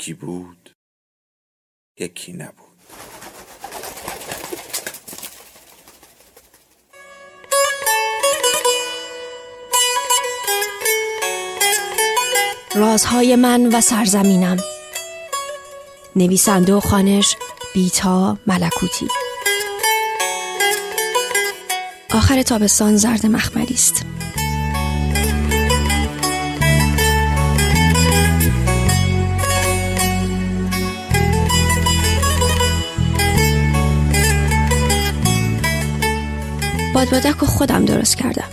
یکی بود یکی نبود. رازهای من و سرزمینم. نویسنده و خانش بیتا ملکوتی. آخر تابستان زرد مخملی است. بادبادک و خودم درست کردم.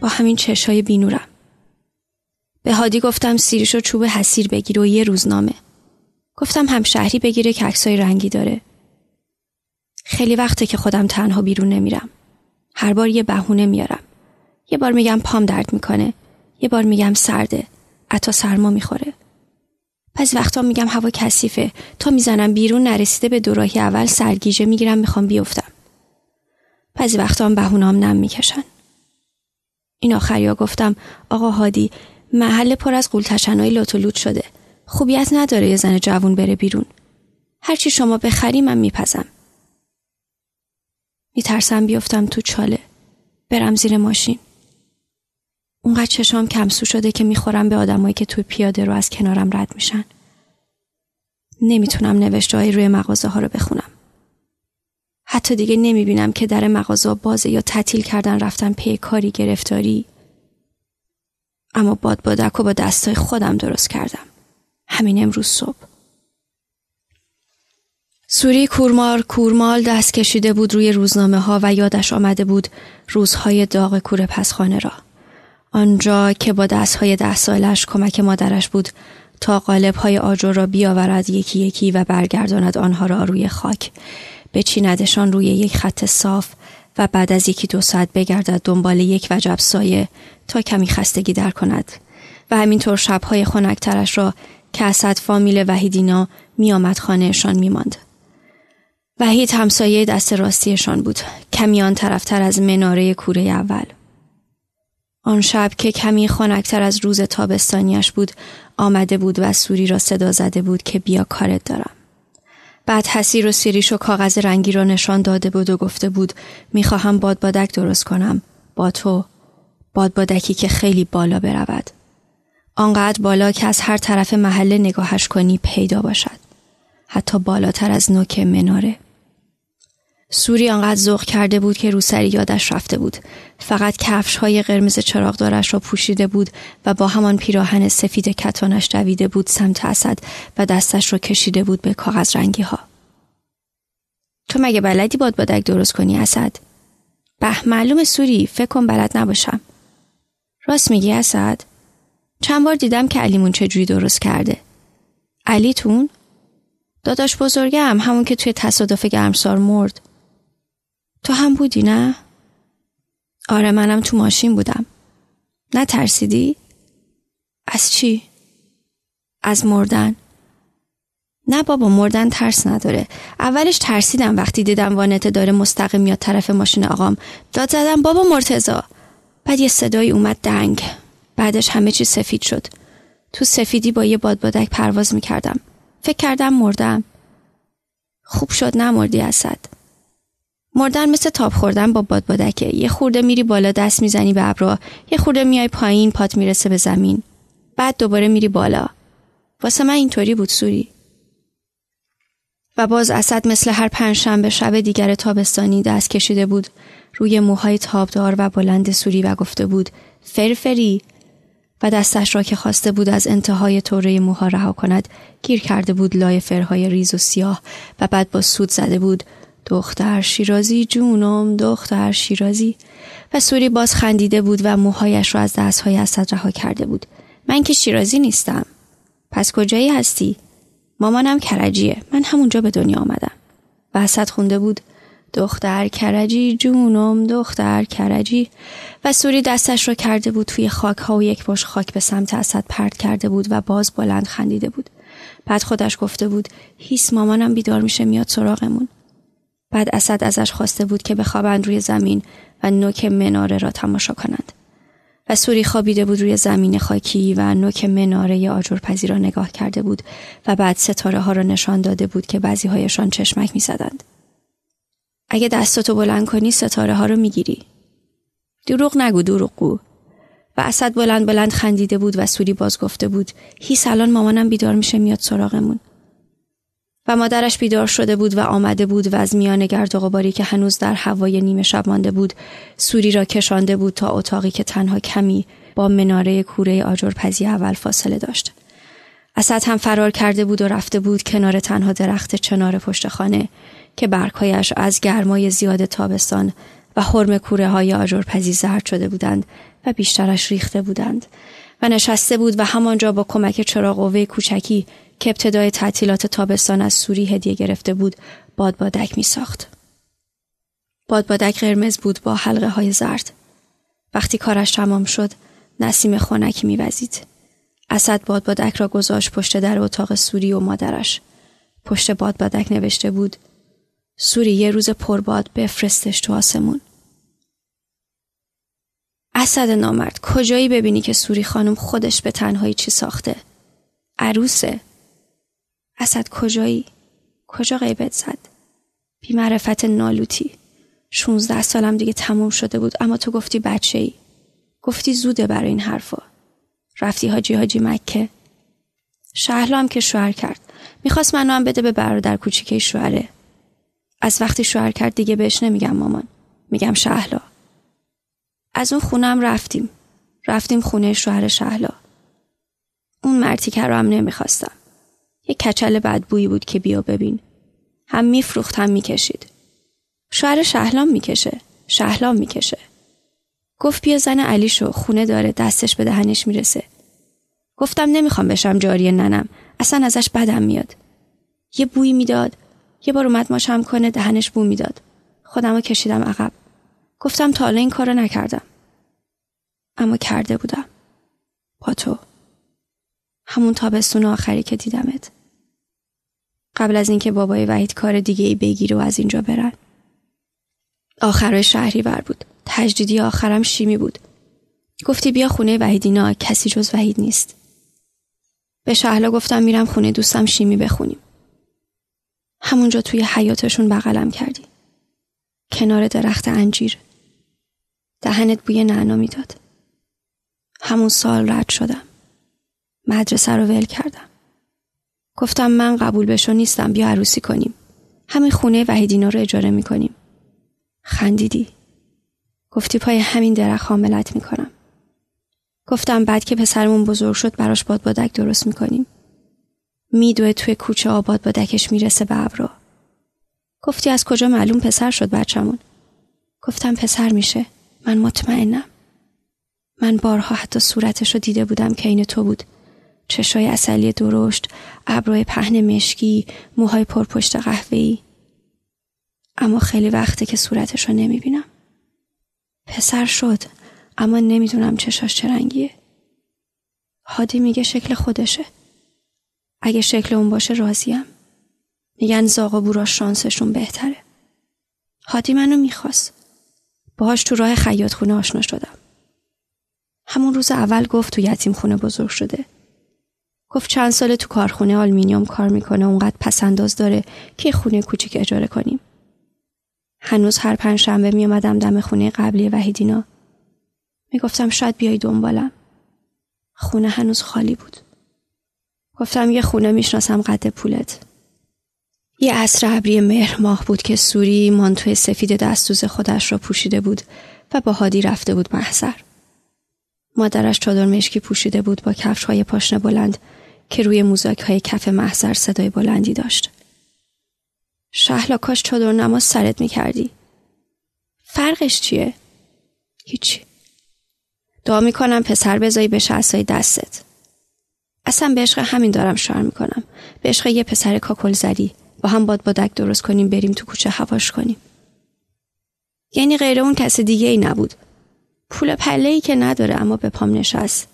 با همین چشای بینورم. به هادی گفتم سیریشو چوب حسیر بگیر و یه روزنامه. گفتم هم شهری بگیره که عکسای رنگی داره. خیلی وقته که خودم تنها بیرون نمیرم. هر بار یه بهونه میارم. یه بار میگم پام درد می‌کنه. یه بار میگم سرده. حتی سرما می‌خوره. پس وقتا میگم هوا کثیفه. تا می‌زنم بیرون نرسیده به دوراهی اول سرگیجه می‌گیرم می‌خوام بیفتم. بعضی وقتا هم بهونام نم می‌کشن. این آخریا گفتم آقا هادی محل پر از قولتشنهای لوت شده. خوبیت نداره یه زن جوون بره بیرون. هرچی شما بخری من میپزم. میترسم بیفتم تو چاله. برم زیر ماشین. اونقدر چشام کمسو شده که می‌خورم به آدمایی که توی پیاده رو از کنارم رد میشن. نمی‌تونم نوشته روی مغازه ها رو بخونم. حتی دیگه نمی‌بینم که در مغازه بازه یا تعطیل کردن رفتن پی کاری گرفتاری. اما باد بادک و با دستای خودم درست کردم. همین امروز صبح. سوری کورمار کورمال دست کشیده بود روی روزنامه ها و یادش آمده بود روزهای داغ کوره پسخانه را. آنجا که با دستهای ده سالش کمک مادرش بود تا قالب های آجر را بیاورد یکی یکی و برگرداند آنها را روی خاک. بچیندشان روی یک خط صاف و بعد از یکی دو ساعت بگردد دنبال یک وجب سایه تا کمی خستگی در کند و همینطور شبهای خنکترش را که اسد فامیل وحیدینا میآمد خانهشان میماند. وحید همسایه دست راستیشان بود. کمی آن طرفتر از مناره کوره اول. آن شب که کمی خنکتر از روز تابستانیش بود آمده بود و سوری را صدا زده بود که بیا کارت دارم. بعد حسیر و سیریش و کاغذ رنگی را نشان داده بود و گفته بود می‌خواهم بادبادک درست کنم. با تو. بادبادکی که خیلی بالا برود. آنقدر بالا که از هر طرف محله نگاهش کنی پیدا باشد. حتی بالاتر از نوک مناره. سوری آنقدر ذوق کرده بود که روسری یادش رفته بود. فقط کفش های قرمز چراغدارش را پوشیده بود و با همان پیراهن سفید کتانش دویده بود سمت اسد و دستش را کشیده بود به کاغذ رنگی ها تو مگه بلدی باد بادک درست کنی اسد؟ به معلوم سوری فکر کن بلد نباشم. راست میگی اسد؟ چند بار دیدم که علیمون چجوری درست کرده. علیتون؟ داداش بزرگم همون که توی تصادف گرمسار مرد. تو هم بودی نه؟ آره منم تو ماشین بودم. نه ترسیدی؟ از چی؟ از مردن. نه بابا مردن ترس نداره. اولش ترسیدم وقتی دیدم وانت داره مستقیم میاد طرف ماشین آقام. داد زدم بابا مرتزا بعد یه صدایی اومد دنگ. بعدش همه چی سفید شد. تو سفیدی با یه بادبادک پرواز می‌کردم. فکر کردم مردم. خوب شد نمردی اسد مردن مثل تاب خوردن با بادبادکه یه خورده میری بالا دست می‌زنی به ابرا یه خورده میای پایین پات می‌رسه به زمین. بعد دوباره میری بالا. واسه من اینطوری بود سوری. و باز اسد مثل هر پنجشنبه شب دیگر تابستانی دست کشیده بود. روی موهای تابدار و بلند سوری و گفته بود فرفری. و دستش را که خواسته بود از انتهای طوره موها رها کند گیر کرده بود لای فرهای ریز و سیاه. و بعد با سود زده بود. دختر شیرازی جونم دختر شیرازی. و سوری باز خندیده بود و موهایش را از دستهای اسد رها کرده بود. من که شیرازی نیستم. پس کجایی هستی؟ مامانم کرجیه. من همونجا به دنیا آمدم. و اسد خونده بود. دختر کرجی جونم دختر کرجی. و سوری دستش را کرده بود توی خاک ها و یک باش خاک به سمت اسد پرد کرده بود و باز بلند خندیده بود. بعد خودش گفته بود هیس مامانم بیدار میشه میاد سراغمون. بعد اسد ازش خواسته بود که بخوابند روی زمین و نوک مناره را تماشا کنند و سوری خوابیده بود روی زمین خاکی و نوک مناره آجرپزی را نگاه کرده بود و بعد ستاره ها را نشان داده بود که بعضی هایشان چشمک می زدند. اگه دستاتو بلند کنی ستاره ها رو می‌گیری. دروغ نگو دروغگو. و اسد بلند بلند خندیده بود و سوری باز گفته بود هی الان مامانم بیدار میشه میاد سراغمون. و مادرش بیدار شده بود و آمده بود و از میان گرد و غباری که هنوز در هوای نیمه شب مانده بود سوری را کشانده بود تا اتاقی که تنها کمی با مناره کوره آجرپزی اول فاصله داشت. اسد هم فرار کرده بود و رفته بود کنار تنها درخت چنار پشت خانه که برگهایش از گرمای زیاد تابستان و حرم کوره های آجرپزی زرد شده بودند و بیشترش ریخته بودند و نشسته بود و همانجا با کمک چراغ قوه کوچکی که ابتدای تعطیلات تابستان از سوری هدیه گرفته بود بادبادک می ساخت. بادبادک قرمز بود با حلقه های زرد. وقتی کارش تمام شد نسیم خونکی می وزید. اسد بادبادک را گذاشت پشت در اتاق سوری و مادرش. پشت بادبادک نوشته بود سوری یه روز پرباد بفرستش تو آسمون. اسد نامرد کجایی ببینی که سوری خانم خودش به تنهایی چی ساخته؟ عروسه. اسد کجایی؟ کجا غیبت زد؟ بیمعرفت نالوتی. شونزده سالم دیگه تموم شده بود اما تو گفتی بچه ای. گفتی زوده برای این حرفا. رفتی حاجی حاجی مکه؟ شهلا که شوهر کرد. می‌خواست منو هم بده به برادر کوچیکه شوهره. از وقتی شوهر کرد دیگه بهش نمیگم مامان. میگم شهلا. از اون خونم رفتیم. رفتیم خونه شوهر شهلا. اون مرتیکه رو هم نمی‌خواستم. یه کچل بدبویی بود که بیا ببین. هم میفروخت هم می‌کشید. شوهر شهلام می‌کشه. شهلام می‌کشه. گفت بیا زن علی شو خونه داره دستش به دهنش می‌رسه. گفتم نمی‌خوام بشم جاری ننم. اصلا ازش بدم میاد. یه بویی می‌داد. یه بار اومد ماشم کنه دهنش بو می‌داد. خودم رو کشیدم عقب. گفتم تا این کارو نکردم. اما کرده بودم. با تو. همون تابستون آخری که دیدمت. قبل از اینکه بابای وحید کار دیگه ای بگیره و از اینجا برن. آخرای شهری ور بود. تجدیدی آخرم شیمی بود. گفتی بیا خونه وحیدینا کسی جز وحید نیست. به شهلا گفتم میرم خونه دوستم شیمی بخونیم. همونجا توی حیاتشون بغلم کردی. کنار درخت انجیر. دهنت بوی نعنا می‌داد. همون سال رد شدم. مدرسه رو ول کردم. گفتم من قبول بشو نیستم بیا عروسی کنیم. همین خونه وحیدینا رو اجاره می‌کنیم. خندیدی. گفتی پای همین درخت حاملت می‌کنم. گفتم بعد که پسرمون بزرگ شد براش باد بادک درست می‌کنیم. میدوه توی کوچه آباد بادکش می‌رسه به ابرا. گفتی از کجا معلوم پسر شد بچمون. گفتم پسر میشه. من مطمئنم. من بارها حتی صورتش رو دیده بودم که این تو بود. چشای اصلی درشت، ابروی پهن مشکی، موهای پرپشت قهوه‌ای. اما خیلی وقته که صورتش رو نمی‌بینم. پسر شد اما نمی‌دونم چشاش چه رنگیه. هادی میگه شکل خودشه. اگه شکل اون باشه راضیم. میگن زاغ و بورا شانسشون بهتره. هادی منو می‌خواست. باهاش تو راه خیاط خونه آشنا شدم. همون روز اول گفت تو یتیم خونه بزرگ شده. گفت چند سال تو کارخونه آلمینیوم کار می‌کنه اونقدر پسنداز داره که خونه کوچیک اجاره کنیم. هنوز هر پنج شنبه می اومدم دم خونه قبلی وحیدینا. می‌گفتم شاید بیای دنبالم. خونه هنوز خالی بود. گفتم یه خونه می‌شناسم قد پولت. یه عصر ابری مهر ماه بود که سوری مانتوی سفید دستوز خودش را پوشیده بود و با هادی رفته بود محضر. مادرش چادر مشکی پوشیده بود با کفش های پاشنه بلند که روی موزاک های کف محضر صدای بلندی داشت. شهلا کاش چادر نماز سرت می‌کردی. فرقش چیه؟ هیچی. دعا می‌کنم پسر بزایی بشه اصای دستت. اصلا به عشق همین دارم شعر می‌کنم. به عشق یه پسر کاکل زدی با هم باد بادک درست کنیم بریم تو کوچه هواش کنیم. یعنی غیر اون کس دیگه ای نبود. پول پله ای که نداره اما به پام نشست.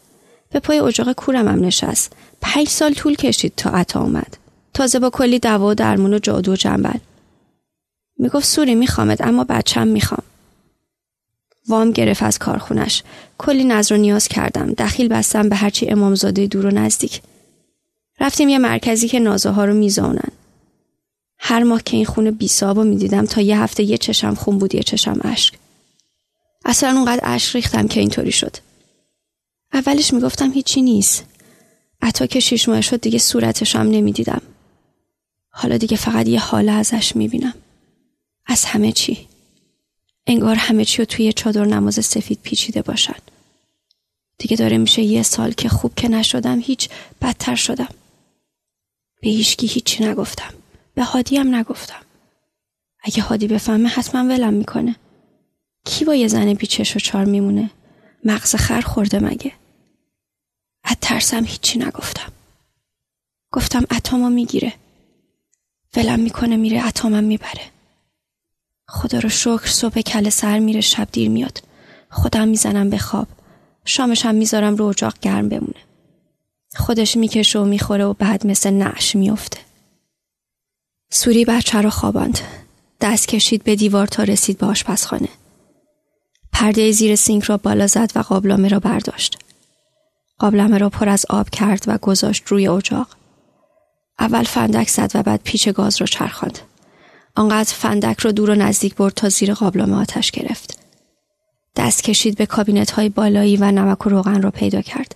به پای اجاق کورم هم نشست. پنج سال طول کشید تا عطا اومد. تازه با کلی دوا و درمون و جادو و جنبل. می‌گفت سوری میخوامد اما بچم می‌خوام. وام گرفت از کارخونش. کلی نظر و نیاز کردم. دخیل بستم به هرچی امامزاده دور و نزدیک. رفتیم یه مرکزی که نازه ها رو میزانن هر ماه که این خونه بیساب رو می‌دیدم تا یه هفته یه چشم خون بود یه چشم اشک. اصلا اونقدر اشک ریختم که اینطوری شد. اولش می‌گفتم هیچی نیست. عطا که شیش ماه شد دیگه صورتش هم نمی‌دیدم. حالا دیگه فقط یه حاله ازش می‌بینم. از همه چی. انگار همه چی رو توی چادر نماز سفید پیچیده باشن. دیگه داره میشه یه سال که خوب که نشدم هیچ بدتر شدم. به هیچکی هیچی نگفتم. به هادی هم نگفتم. اگه هادی بفهمه حتما ولم می‌کنه. کی با یه زن بیچش و چار میمونه؟ مغز خر خورده مگه؟ از ترسم هیچی نگفتم. گفتم اتامو می‌گیره. ولم می‌کنه میره اتامم می‌بره. خدا رو شکر صبح کل سر میره شب دیر میاد. خودم می‌زنم به خواب. شامشم می‌ذارم رو اجاق گرم بمونه. خودش می‌کشه و می‌خوره و بعد مثل نعش میفته. سوری بچه رو خواباند. دست کشید به دیوار تا رسید به آشپزخانه. پرده زیر سینک را بالا زد و قابلمه را برداشت. قابلمه را پر از آب کرد و گذاشت روی اجاق. اول فندک زد و بعد پیچ گاز را چرخاند. آنقدر فندک را دور و نزدیک برد تا زیر قابلمه آتش گرفت. دست کشید به کابینت های بالایی و نمک و روغن را پیدا کرد.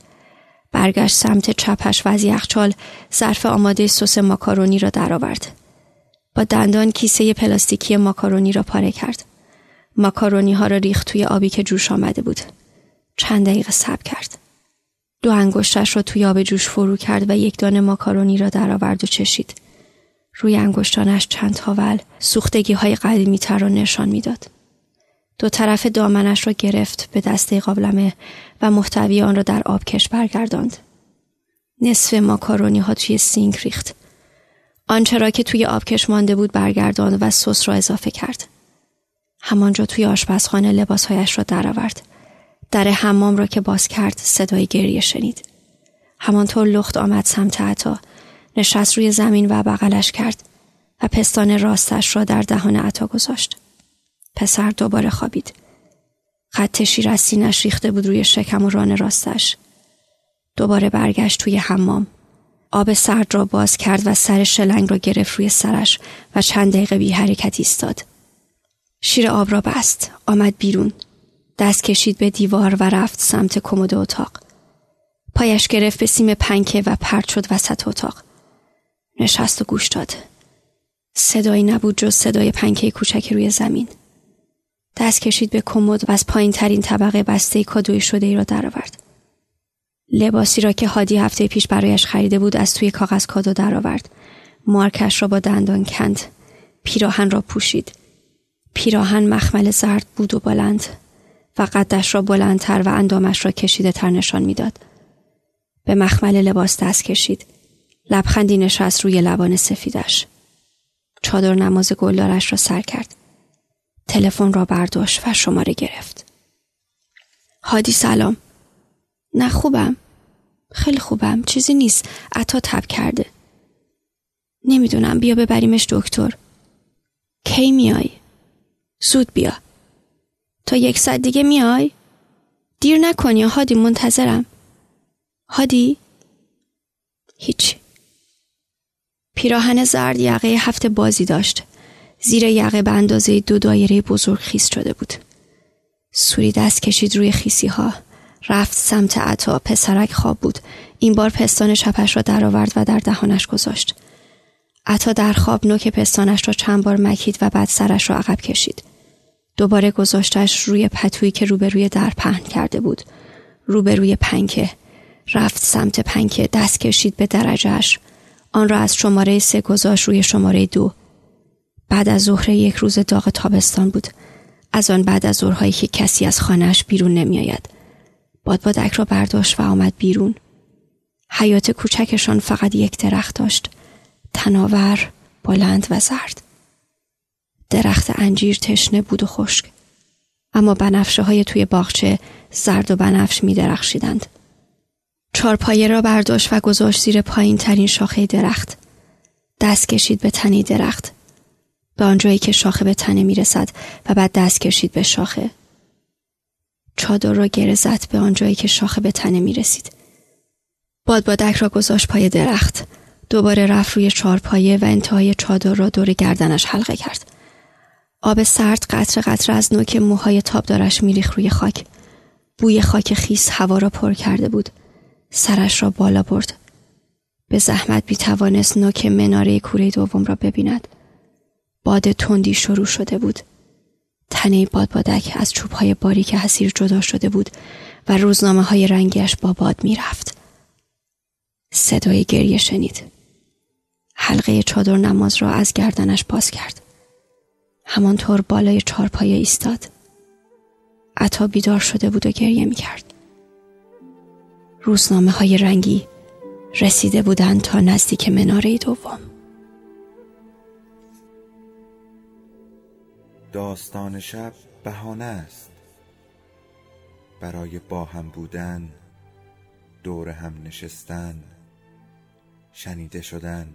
برگشت سمت چپش و از یخچال ظرف آماده سس ماکارونی را درآورد. با دندان کیسه پلاستیکی ماکارونی را پاره کرد. ماکارونی ها را ریخت توی آبی که جوش آمده بود چند دقیقه صبر کرد دو انگشتش را توی آب جوش فرو کرد و یک دانه ماکارونی را درآورد و چشید روی انگشتانش چند تاول سوختگی های قدیمی تر را نشان می‌داد. دو طرف دامنش را گرفت به دسته قابلمه و محتوی آن را در آبکش برگرداند. نصف ماکارونی ها توی سینک ریخت. آنچه را که توی آبکش مانده بود برگرداند و سس را اضافه کرد. همانجا توی آشپزخانه لباسهایش را درآورد. در حمام را که باز کرد صدای گریه شنید. همانطور لخت آمد سمت عطا نشست روی زمین و بغلش کرد و پستان راستش را در دهان عطا گذاشت. پسر دوباره خوابید. خط شیر از سینش ریخته بود روی شکم و ران راستش. دوباره برگشت توی حمام. آب سرد را باز کرد و سر شلنگ را گرفت روی سرش و چند دقیقه بی حرکت ایستاد. شیر آب را بست. آمد بیرون. دست کشید به دیوار و رفت سمت کمد اتاق. پایش گرفت به سیم پنکه و پرت شد وسط اتاق. نشست و گوش داد. صدایی نبود جز صدای پنکه کوچک روی زمین. دست کشید به کمد و از پایین ترین طبقه بسته کادوی شده ای را درآورد. لباسی را که هادی هفته پیش برایش خریده بود از توی کاغذ کادو درآورد. مارکش را با دندان کند. پیراهن را پوشید. پیراهن مخمل زرد بود و بلند و قدش را بلندتر و اندامش را کشیده تر نشان می‌داد. به مخمل لباس دست کشید. لبخندی نشست روی لبان سفیدش. چادر نماز گلدارش را سر کرد. تلفن را برداشت و شماره گرفت. هادی سلام. نه خوبم. خیلی خوبم. چیزی نیست. عطا تب کرده. نمی‌دونم بیا ببریمش دکتر. کی میای؟ زود بیا. تا یک ساعت دیگه میای؟ دیر نکنی هادی منتظرم. هادی؟ هیچی. پیراهن زرد یقه هفت بازی داشت. زیر یقه به اندازه دو دایره بزرگ خیس شده بود. سوری دست کشید روی خیسی ها. رفت سمت عطا پسرک خواب بود. این بار پستان چپش را درآورد و در دهانش گذاشت. عطا در خواب نوک پستانش را چند بار مکید و بعد سرش را عقب کشید. دوباره گذاشتش روی پتویی که روبروی در پهن کرده بود. روبروی پنکه. رفت سمت پنکه دست کشید به درجهش. آن را از شماره سه گذاشت روی شماره دو. بعد از ظهر یک روز داغ تابستان بود از آن بعد از ظهرهایی که کسی از خانهاش بیرون نمیآید بادبادک را برداشت و آمد بیرون حیات کوچکشان فقط یک درخت داشت تناور بلند و زرد درخت انجیر تشنه بود و خشک اما بنفشه های توی باغچه زرد و بنفش می درخشیدند. چارپایه را برداشت و گذاشت زیر پایین ترین شاخه درخت. دست کشید به تنی درخت. به آنجایی که شاخه به تنه می رسد و بعد دست کشید به شاخه. چادر را گره زد به آنجایی که شاخه به تنه می رسید. بادبادک را گذاشت پای درخت. دوباره رفت روی چارپایه و انتهای چادر را دور گردنش حلقه کرد. آب سرد قطر قطر از نوک موهای تابدارش میریخ روی خاک. بوی خاک خیس هوا را پر کرده بود. سرش را بالا برد. به زحمت بی توانست نوک مناره کوره دوم را ببیند. باد تندی شروع شده بود. تنه بادبادک از چوبهای باریک حسیر جدا شده بود و روزنامه های رنگیش با باد می‌رفت. صدای گریه شنید. حلقه چادر نماز را از گردنش باز کرد. همانطور بالای چارپایه ایستاد. عطا بیدار شده بود و گریه می کرد. روزنامه های رنگی رسیده بودند تا نزدیک مناره دوم. داستان شب بهانه است برای با هم بودن دور هم نشستن شنیده شدن